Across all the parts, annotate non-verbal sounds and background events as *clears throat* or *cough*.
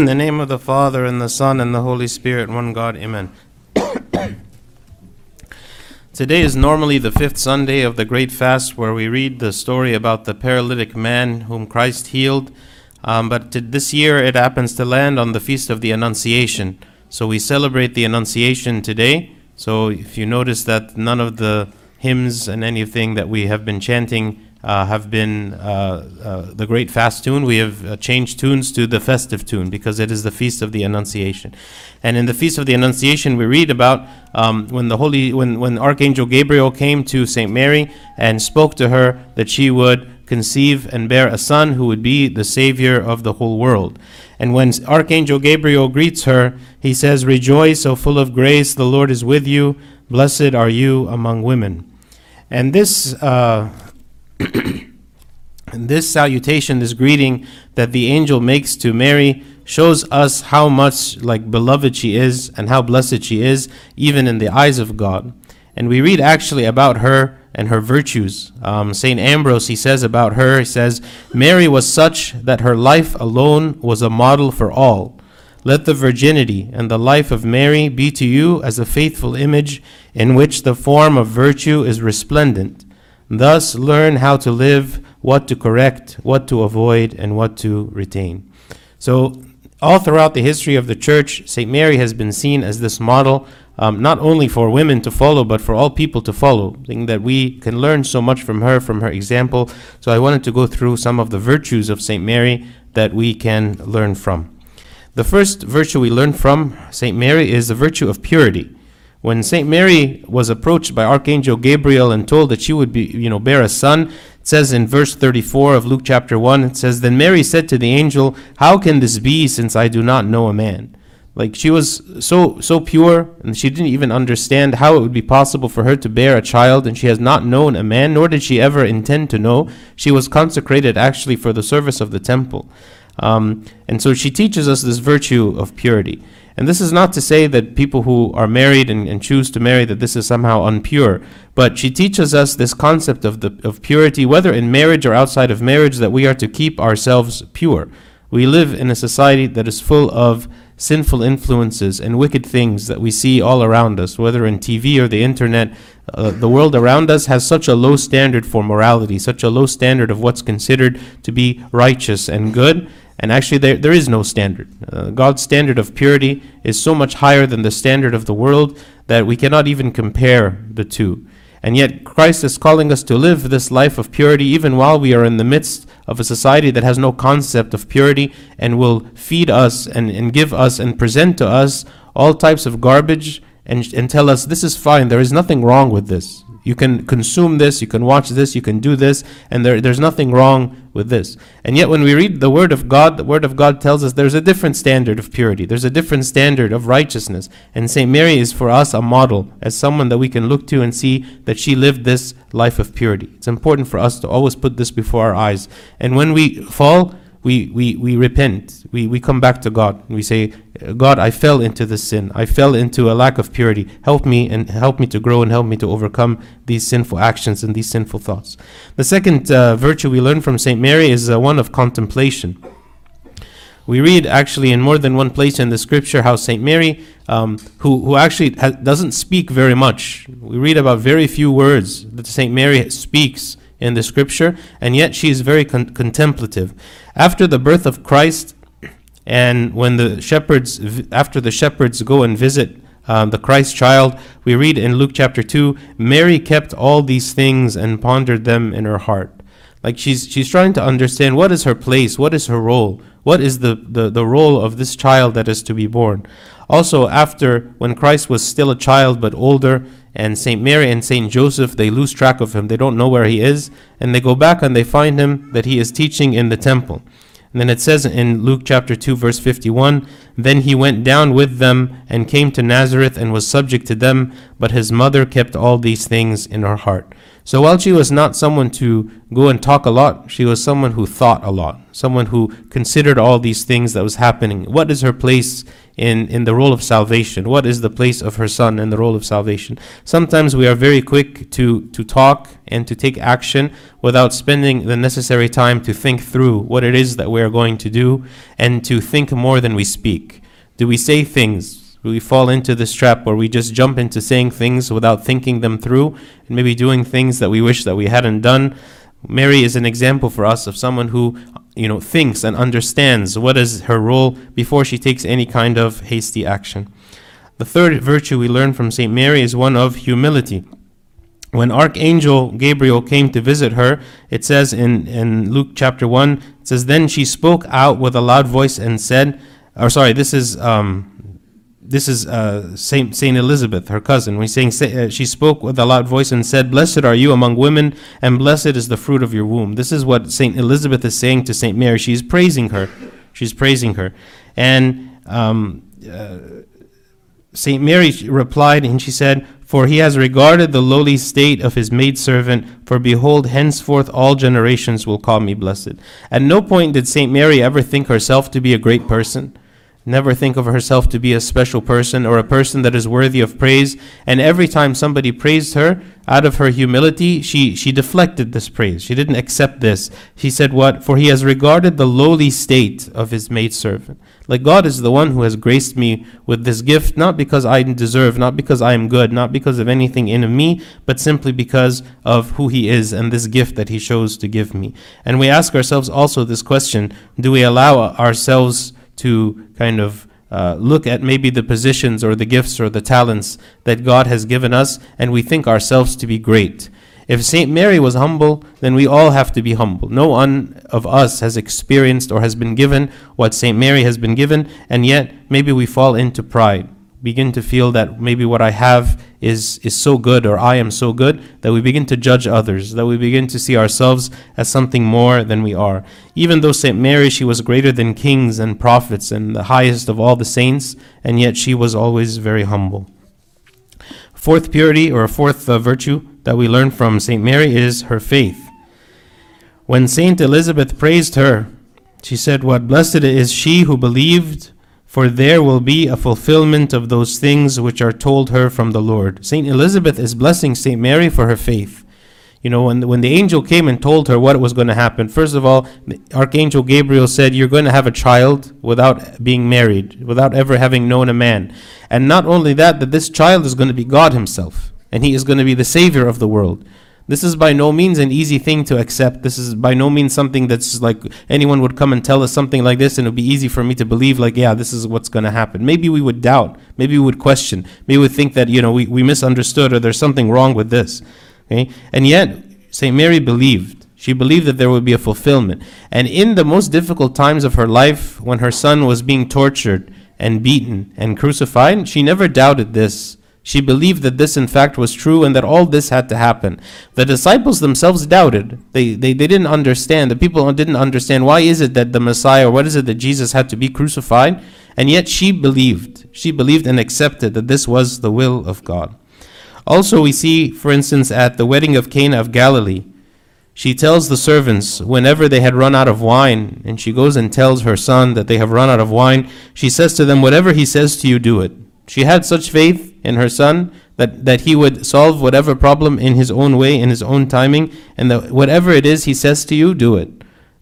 In the name of the Father, and the Son, and the Holy Spirit, one God, amen. *coughs* Today is normally the fifth Sunday of the Great Fast, where we read the story about the paralytic man whom Christ healed. Um, but this year it happens to land on the Feast of the Annunciation. So we celebrate the Annunciation today. So if you notice that none of the hymns and anything that we have been chanting uh, have been uh, uh, the great fast tune. We have uh, changed tunes to the festive tune because it is the feast of the Annunciation. And in the feast of the Annunciation, we read about um, when the holy, when when Archangel Gabriel came to Saint Mary and spoke to her that she would conceive and bear a son who would be the savior of the whole world. And when Archangel Gabriel greets her, he says, "Rejoice, O full of grace, the Lord is with you. Blessed are you among women." And this. Uh, *clears throat* and this salutation, this greeting that the angel makes to Mary, shows us how much like beloved she is and how blessed she is, even in the eyes of God. And we read actually about her and her virtues. Um, Saint Ambrose he says about her, he says, Mary was such that her life alone was a model for all. Let the virginity and the life of Mary be to you as a faithful image in which the form of virtue is resplendent. Thus, learn how to live, what to correct, what to avoid, and what to retain. So, all throughout the history of the church, St. Mary has been seen as this model, um, not only for women to follow, but for all people to follow. I that we can learn so much from her, from her example. So, I wanted to go through some of the virtues of St. Mary that we can learn from. The first virtue we learn from St. Mary is the virtue of purity when Saint Mary was approached by Archangel Gabriel and told that she would be, you know, bear a son, it says in verse 34 of Luke chapter 1, it says, Then Mary said to the angel, How can this be since I do not know a man? Like she was so so pure and she didn't even understand how it would be possible for her to bear a child and she has not known a man, nor did she ever intend to know. She was consecrated actually for the service of the temple. Um, and so she teaches us this virtue of purity. And this is not to say that people who are married and, and, choose to marry that this is somehow unpure, but she teaches us this concept of the of purity, whether in marriage or outside of marriage, that we are to keep ourselves pure. We live in a society that is full of sinful influences and wicked things that we see all around us, whether in TV or the internet. Uh, the world around us has such a low standard for morality, such a low standard of what's considered to be righteous and good and actually, there, there is no standard. Uh, God's standard of purity is so much higher than the standard of the world that we cannot even compare the two. And yet, Christ is calling us to live this life of purity even while we are in the midst of a society that has no concept of purity and will feed us and, and give us and present to us all types of garbage and, and tell us this is fine, there is nothing wrong with this. You can consume this, you can watch this, you can do this, and there, there's nothing wrong with this. And yet, when we read the Word of God, the Word of God tells us there's a different standard of purity, there's a different standard of righteousness. And St. Mary is for us a model, as someone that we can look to and see that she lived this life of purity. It's important for us to always put this before our eyes. And when we fall, we, we, we repent. We, we come back to God. We say, God, I fell into this sin. I fell into a lack of purity. Help me and help me to grow and help me to overcome these sinful actions and these sinful thoughts. The second uh, virtue we learn from St. Mary is uh, one of contemplation. We read actually in more than one place in the scripture how St. Mary, um, who, who actually ha- doesn't speak very much, we read about very few words that St. Mary speaks in the scripture, and yet she is very con- contemplative. After the birth of Christ, and when the shepherds, after the shepherds go and visit um, the Christ child, we read in Luke chapter 2 Mary kept all these things and pondered them in her heart. Like she's, she's trying to understand what is her place, what is her role, what is the, the, the role of this child that is to be born. Also, after when Christ was still a child but older, and St. Mary and St. Joseph, they lose track of him. They don't know where he is. And they go back and they find him that he is teaching in the temple. And then it says in Luke chapter 2, verse 51 Then he went down with them and came to Nazareth and was subject to them. But his mother kept all these things in her heart. So while she was not someone to go and talk a lot, she was someone who thought a lot, someone who considered all these things that was happening. What is her place in, in the role of salvation? What is the place of her son in the role of salvation? Sometimes we are very quick to, to talk and to take action without spending the necessary time to think through what it is that we are going to do and to think more than we speak. Do we say things Do we fall into this trap where we just jump into saying things without thinking them through and maybe doing things that we wish that we hadn't done. Mary is an example for us of someone who, you know, thinks and understands what is her role before she takes any kind of hasty action. The third virtue we learn from St. Mary is one of humility. When Archangel Gabriel came to visit her, it says in, in Luke chapter 1, it says, Then she spoke out with a loud voice and said, or sorry, this is um, this is uh, Saint Saint Elizabeth, her cousin. When saying uh, she spoke with a loud voice and said, "Blessed are you among women, and blessed is the fruit of your womb." This is what Saint Elizabeth is saying to Saint Mary. She's praising her. She's praising her, and um, uh, Saint Mary replied, and she said, "For he has regarded the lowly state of his maidservant. For behold, henceforth all generations will call me blessed." At no point did Saint Mary ever think herself to be a great person never think of herself to be a special person or a person that is worthy of praise. And every time somebody praised her, out of her humility, she, she deflected this praise. She didn't accept this. She said, What? For he has regarded the lowly state of his maidservant. Like God is the one who has graced me with this gift, not because I deserve, not because I am good, not because of anything in me, but simply because of who he is and this gift that he chose to give me. And we ask ourselves also this question do we allow ourselves to kind of uh, look at maybe the positions or the gifts or the talents that God has given us and we think ourselves to be great. If St. Mary was humble, then we all have to be humble. No one of us has experienced or has been given what St. Mary has been given, and yet maybe we fall into pride begin to feel that maybe what I have is, is so good or I am so good that we begin to judge others, that we begin to see ourselves as something more than we are. Even though St. Mary, she was greater than kings and prophets and the highest of all the saints, and yet she was always very humble. Fourth purity or fourth uh, virtue that we learn from St. Mary is her faith. When St. Elizabeth praised her, she said, What blessed is she who believed for there will be a fulfillment of those things which are told her from the Lord. Saint Elizabeth is blessing Saint Mary for her faith. You know, when, when the angel came and told her what was going to happen, first of all, Archangel Gabriel said, You're going to have a child without being married, without ever having known a man. And not only that, that this child is going to be God Himself, and He is going to be the Savior of the world. This is by no means an easy thing to accept. This is by no means something that's like anyone would come and tell us something like this, and it would be easy for me to believe, like, yeah, this is what's going to happen. Maybe we would doubt. Maybe we would question. Maybe we would think that, you know, we, we misunderstood or there's something wrong with this. Okay? And yet, St. Mary believed. She believed that there would be a fulfillment. And in the most difficult times of her life, when her son was being tortured and beaten and crucified, she never doubted this she believed that this, in fact, was true and that all this had to happen. The disciples themselves doubted. They, they, they didn't understand. The people didn't understand why is it that the Messiah, what is it that Jesus had to be crucified? And yet she believed. She believed and accepted that this was the will of God. Also, we see, for instance, at the wedding of Cana of Galilee, she tells the servants whenever they had run out of wine, and she goes and tells her son that they have run out of wine, she says to them, Whatever he says to you, do it. She had such faith in her son that, that he would solve whatever problem in his own way, in his own timing, and that whatever it is he says to you, do it.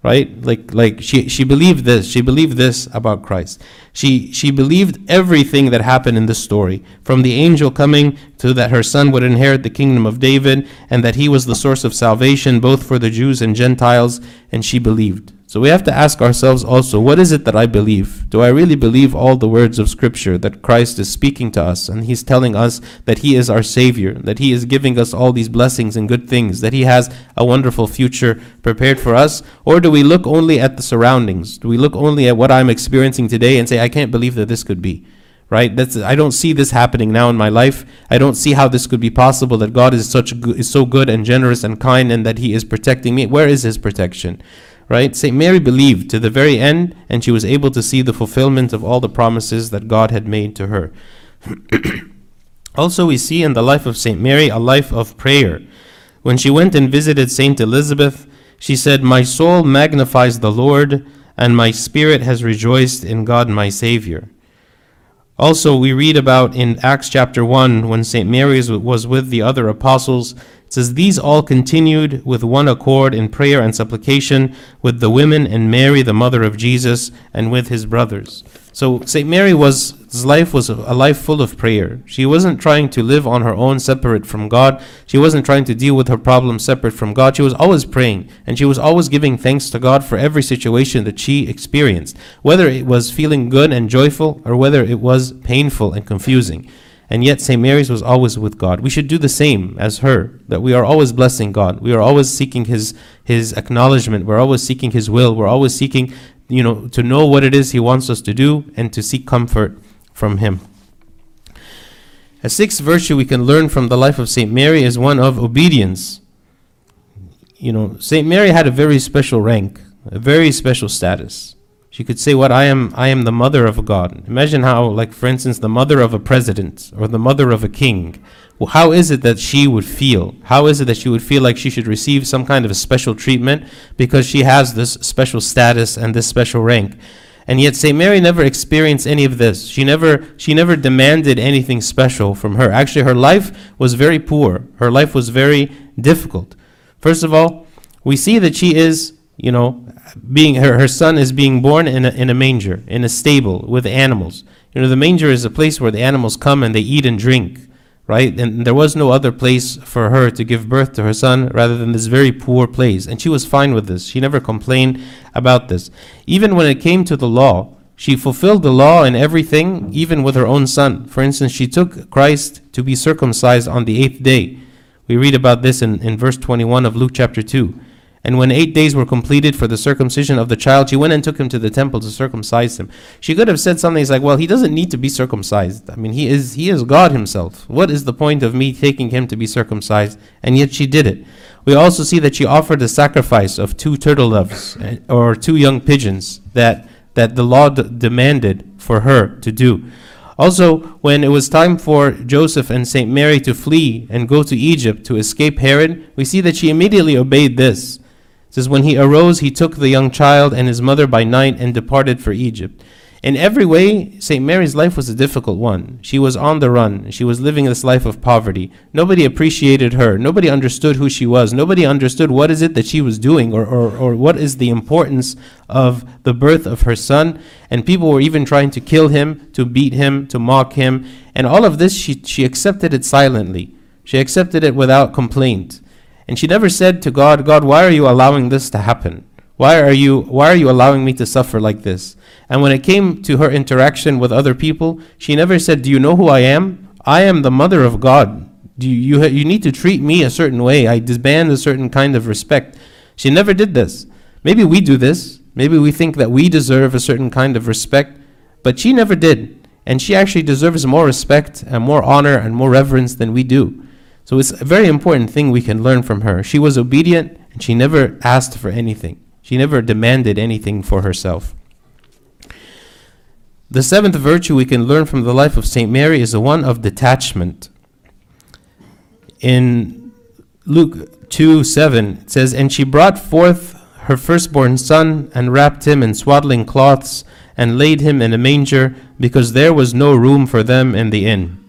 Right? Like like she she believed this. She believed this about Christ. She she believed everything that happened in the story, from the angel coming to that her son would inherit the kingdom of David, and that he was the source of salvation both for the Jews and Gentiles, and she believed. So we have to ask ourselves also, what is it that I believe? Do I really believe all the words of Scripture that Christ is speaking to us and He's telling us that He is our Savior, that He is giving us all these blessings and good things, that He has a wonderful future prepared for us? Or do we look only at the surroundings? Do we look only at what I'm experiencing today and say, I can't believe that this could be? right that's i don't see this happening now in my life i don't see how this could be possible that god is such is so good and generous and kind and that he is protecting me where is his protection right? St. Mary believed to the very end, and she was able to see the fulfillment of all the promises that God had made to her. *clears throat* Also, we see in the life of St. Mary a life of prayer. When she went and visited St. Elizabeth, she said, My soul magnifies the Lord, and my spirit has rejoiced in God my Savior. Also, we read about in Acts chapter 1 when St. Mary was with the other apostles. It says, These all continued with one accord in prayer and supplication with the women and Mary, the mother of Jesus, and with his brothers. So St. Mary was his life was a life full of prayer. She wasn't trying to live on her own separate from God. She wasn't trying to deal with her problems separate from God. She was always praying and she was always giving thanks to God for every situation that she experienced, whether it was feeling good and joyful or whether it was painful and confusing. And yet St. Mary's was always with God. We should do the same as her, that we are always blessing God. We are always seeking his his acknowledgement. We're always seeking his will. We're always seeking you know, to know what it is He wants us to do and to seek comfort from Him. A sixth virtue we can learn from the life of St. Mary is one of obedience. You know, St. Mary had a very special rank, a very special status. She could say, What I am, I am the mother of a God. Imagine how, like, for instance, the mother of a president or the mother of a king well, how is it that she would feel? How is it that she would feel like she should receive some kind of a special treatment because she has this special status and this special rank? And yet St. Mary never experienced any of this. She never she never demanded anything special from her. Actually her life was very poor. Her life was very difficult. First of all, we see that she is, you know, being her, her son is being born in a, in a manger, in a stable with animals. You know, the manger is a place where the animals come and they eat and drink right? And there was no other place for her to give birth to her son rather than this very poor place. And she was fine with this. She never complained about this. Even when it came to the law, she fulfilled the law in everything, even with her own son. For instance, she took Christ to be circumcised on the eighth day. We read about this in, in verse 21 of Luke chapter 2. And when eight days were completed for the circumcision of the child, she went and took him to the temple to circumcise him. She could have said something like, "Well, he doesn't need to be circumcised. I mean, he is he is God Himself. What is the point of me taking him to be circumcised?" And yet she did it. We also see that she offered a sacrifice of two turtle doves eh, or two young pigeons that that the law d- demanded for her to do. Also, when it was time for Joseph and St. Mary to flee and go to Egypt to escape Herod, we see that she immediately obeyed this. Says, When he arose, he took the young child and his mother by night and departed for Egypt. In every way, St. Mary's life was a difficult one. She was on the run. She was living this life of poverty. Nobody appreciated her. Nobody understood who she was. Nobody understood what is it that she was doing or, or, or what is the importance of the birth of her son. And people were even trying to kill him, to beat him, to mock him. And all of this, she, she accepted it silently. She accepted it without complaint. And she never said to God, God, why are you allowing this to happen? Why are you why are you allowing me to suffer like this? And when it came to her interaction with other people, she never said, "Do you know who I am? I am the mother of God. Do you you, you need to treat me a certain way. I demand a certain kind of respect." She never did this. Maybe we do this. Maybe we think that we deserve a certain kind of respect, but she never did. And she actually deserves more respect and more honor and more reverence than we do. So it's a very important thing we can learn from her. She was obedient and she never asked for anything. She never demanded anything for herself. The seventh virtue we can learn from the life of St. Mary is the one of detachment. In Luke 2 7, it says, And she brought forth her firstborn son, and wrapped him in swaddling cloths, and laid him in a manger, because there was no room for them in the inn.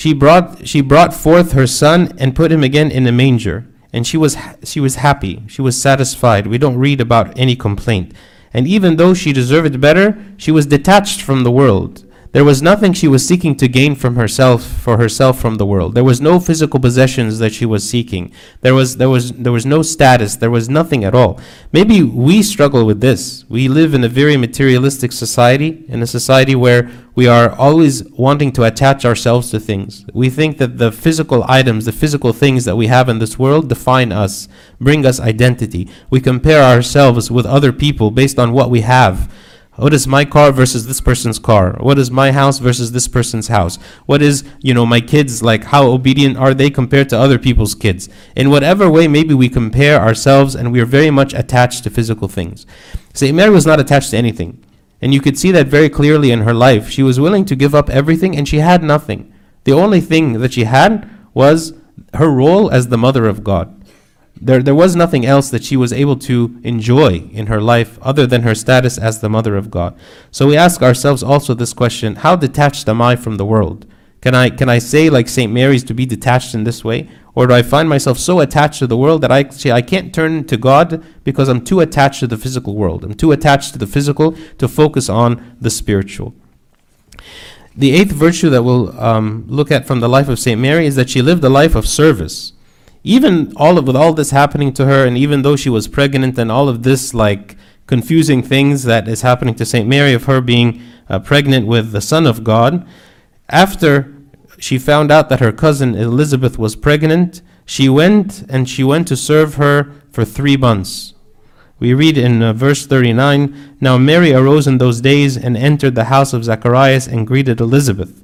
She brought she brought forth her son and put him again in a manger and she was she was happy. She was satisfied. We don't read about any complaint. And even though she deserved better she was detached from the world there was nothing she was seeking to gain from herself for herself from the world. There was no physical possessions that she was seeking. There was there was there was no status. There was nothing at all. Maybe we struggle with this. We live in a very materialistic society, in a society where we are always wanting to attach ourselves to things. We think that the physical items, the physical things that we have in this world define us, bring us identity. We compare ourselves with other people based on what we have. What is my car versus this person's car? What is my house versus this person's house? What is, you know, my kids like how obedient are they compared to other people's kids? In whatever way maybe we compare ourselves and we are very much attached to physical things. St. Mary was not attached to anything. And you could see that very clearly in her life. She was willing to give up everything and she had nothing. The only thing that she had was her role as the mother of God. There, there was nothing else that she was able to enjoy in her life other than her status as the mother of God. So we ask ourselves also this question how detached am I from the world? Can I, can I say, like St. Mary's, to be detached in this way? Or do I find myself so attached to the world that I, I can't turn to God because I'm too attached to the physical world? I'm too attached to the physical to focus on the spiritual. The eighth virtue that we'll um, look at from the life of St. Mary is that she lived a life of service. Even all of, with all this happening to her, and even though she was pregnant and all of this like confusing things that is happening to St. Mary of her being uh, pregnant with the Son of God, after she found out that her cousin Elizabeth was pregnant, she went and she went to serve her for three months. We read in uh, verse 39 Now Mary arose in those days and entered the house of Zacharias and greeted Elizabeth.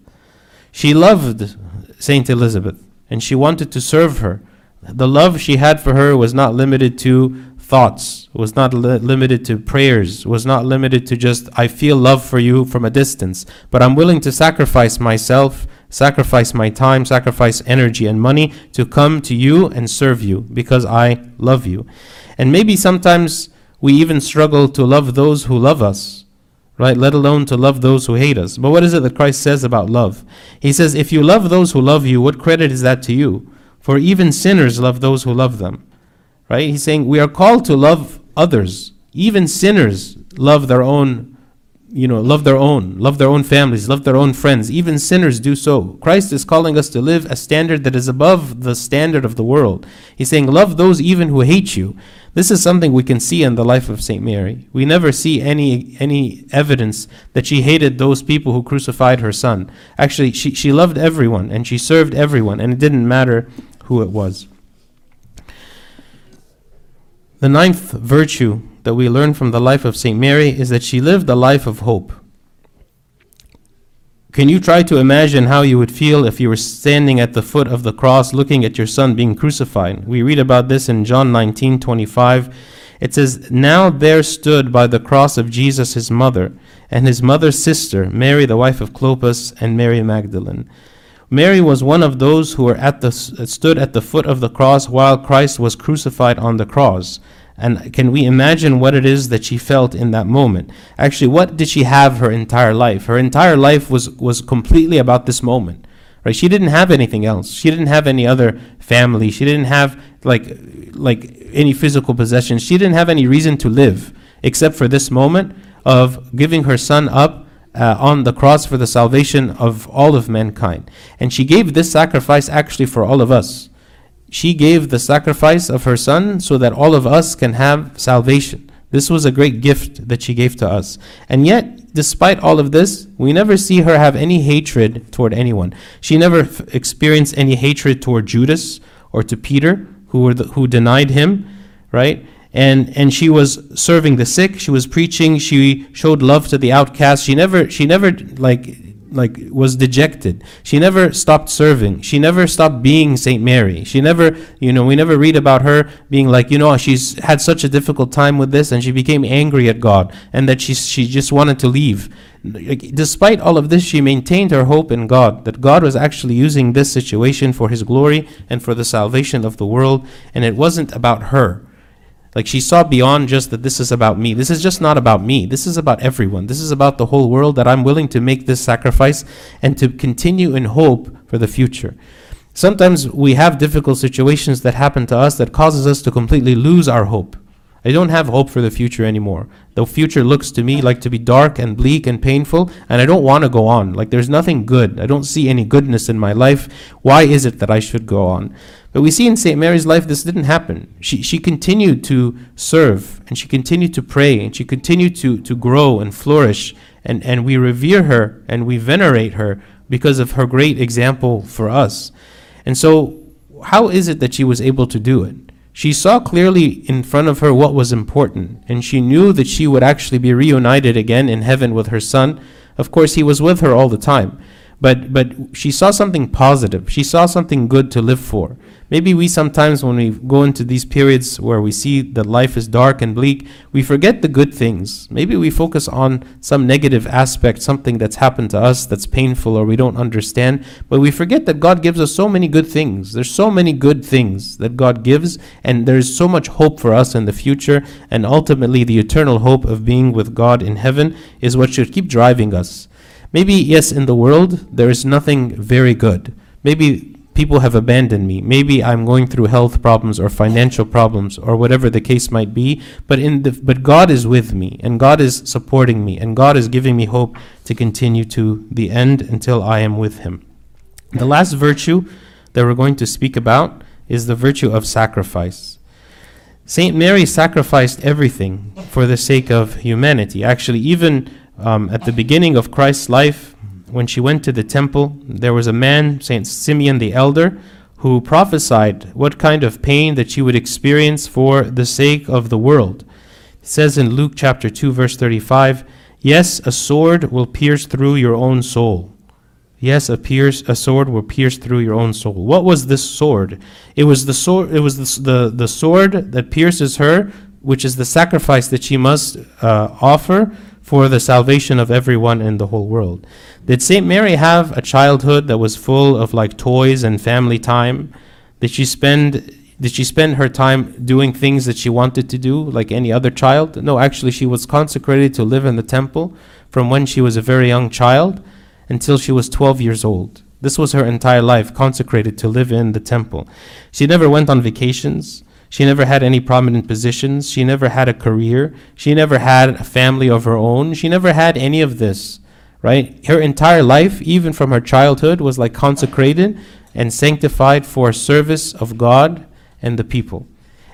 She loved Saint Elizabeth and she wanted to serve her. The love she had for her was not limited to thoughts, was not li- limited to prayers, was not limited to just, I feel love for you from a distance, but I'm willing to sacrifice myself sacrifice my time, sacrifice energy and money to come to you and serve you because I love you. And maybe sometimes we even struggle to love those who love us, right? Let alone to love those who hate us. But what is it that Christ says about love? He says, If you love those who love you, what credit is that to you? For even sinners love those who love them, right? He's saying we are called to love others. Even sinners love their own you know, love their own, love their own families, love their own friends. Even sinners do so. Christ is calling us to live a standard that is above the standard of the world. He's saying, love those even who hate you. This is something we can see in the life of Saint Mary. We never see any any evidence that she hated those people who crucified her son. Actually, she, she loved everyone and she served everyone, and it didn't matter who it was. The ninth virtue that we learn from the life of St. Mary is that she lived a life of hope. Can you try to imagine how you would feel if you were standing at the foot of the cross looking at your son being crucified? We read about this in John 19:25. It says, "Now there stood by the cross of Jesus his mother, and his mother's sister, Mary the wife of Clopas, and Mary Magdalene." Mary was one of those who were at the stood at the foot of the cross while Christ was crucified on the cross. And can we imagine what it is that she felt in that moment? Actually, what did she have her entire life? Her entire life was, was completely about this moment. Right? She didn't have anything else. She didn't have any other family. She didn't have like like any physical possessions. She didn't have any reason to live except for this moment of giving her son up uh, on the cross for the salvation of all of mankind. And she gave this sacrifice actually for all of us she gave the sacrifice of her son so that all of us can have salvation. This was a great gift that she gave to us. And yet, despite all of this, we never see her have any hatred toward anyone. She never f- experienced any hatred toward Judas or to Peter, who, were the, who denied him, right? And, and she was serving the sick. She was preaching. She showed love to the outcast. She never, she never like like was dejected. She never stopped serving. She never stopped being Saint Mary. She never, you know, we never read about her being like, you know, she's had such a difficult time with this and she became angry at God and that she she just wanted to leave. Despite all of this, she maintained her hope in God that God was actually using this situation for his glory and for the salvation of the world and it wasn't about her. Like she saw beyond just that this is about me. This is just not about me. This is about everyone. This is about the whole world that I'm willing to make this sacrifice and to continue in hope for the future. Sometimes we have difficult situations that happen to us that causes us to completely lose our hope. I don't have hope for the future anymore. The future looks to me like to be dark and bleak and painful, and I don't want to go on. Like there's nothing good. I don't see any goodness in my life. Why is it that I should go on? But we see in St. Mary's life this didn't happen. She, she continued to serve, and she continued to pray, and she continued to, to grow and flourish, and, and we revere her and we venerate her because of her great example for us. And so, how is it that she was able to do it? She saw clearly in front of her what was important, and she knew that she would actually be reunited again in heaven with her son. Of course, he was with her all the time, but, but she saw something positive. She saw something good to live for. Maybe we sometimes, when we go into these periods where we see that life is dark and bleak, we forget the good things. Maybe we focus on some negative aspect, something that's happened to us that's painful or we don't understand, but we forget that God gives us so many good things. There's so many good things that God gives, and there's so much hope for us in the future, and ultimately the eternal hope of being with God in heaven is what should keep driving us. Maybe, yes, in the world, there is nothing very good. Maybe people have abandoned me. Maybe I'm going through health problems or financial problems or whatever the case might be, but in the but God is with me and God is supporting me and God is giving me hope to continue to the end until I am with him. The last virtue that we're going to speak about is the virtue of sacrifice. Saint Mary sacrificed everything for the sake of humanity. Actually, even um, at the beginning of Christ's life, when she went to the temple, there was a man, Saint Simeon the Elder, who prophesied what kind of pain that she would experience for the sake of the world. It says in Luke chapter 2 verse 35, "Yes, a sword will pierce through your own soul." Yes, a pierce a sword will pierce through your own soul. What was this sword? It was the sword it was the the, the sword that pierces her, which is the sacrifice that she must uh, offer for the salvation of everyone in the whole world. Did St. Mary have a childhood that was full of like toys and family time? Did she spend did she spend her time doing things that she wanted to do like any other child? No, actually she was consecrated to live in the temple from when she was a very young child until she was 12 years old. This was her entire life consecrated to live in the temple. She never went on vacations. She never had any prominent positions. She never had a career. She never had a family of her own. She never had any of this, right? Her entire life, even from her childhood, was like consecrated and sanctified for service of God and the people.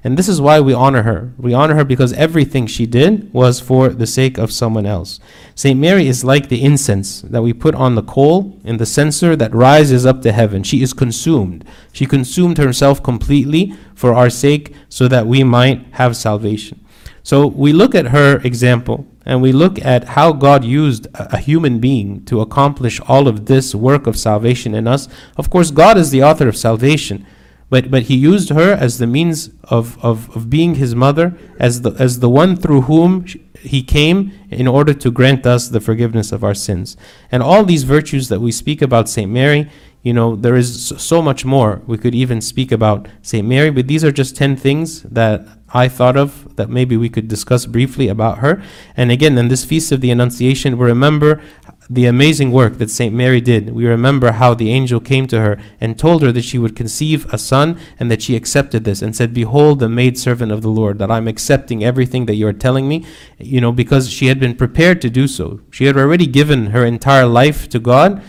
And this is why we honor her. We honor her because everything she did was for the sake of someone else. St. Mary is like the incense that we put on the coal in the censer that rises up to heaven. She is consumed. She consumed herself completely for our sake so that we might have salvation. So we look at her example and we look at how God used a, human being to accomplish all of this work of salvation in us. Of course, God is the author of salvation. But, but he used her as the means of, of, of being his mother, as the, as the one through whom he came in order to grant us the forgiveness of our sins. And all these virtues that we speak about St. Mary, you know, there is so much more. We could even speak about St. Mary, but these are just 10 things that I thought of that maybe we could discuss briefly about her. And again, in this Feast of the Annunciation, we remember the amazing work that St. Mary did. We remember how the angel came to her and told her that she would conceive a son and that she accepted this and said, Behold, the maidservant of the Lord, that I'm accepting everything that you are telling me, you know, because she had been prepared to do so. She had already given her entire life to God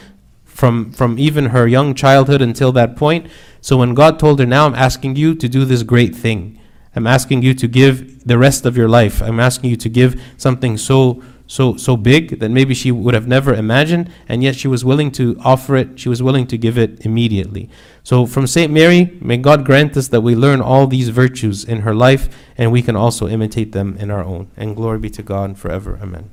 from, from even her young childhood until that point. So when God told her, Now I'm asking you to do this great thing, I'm asking you to give the rest of your life, I'm asking you to give something so so so big that maybe she would have never imagined and yet she was willing to offer it she was willing to give it immediately. So from saint mary may god grant us that we learn all these virtues in her life and we can also imitate them in our own. And glory be to god forever. Amen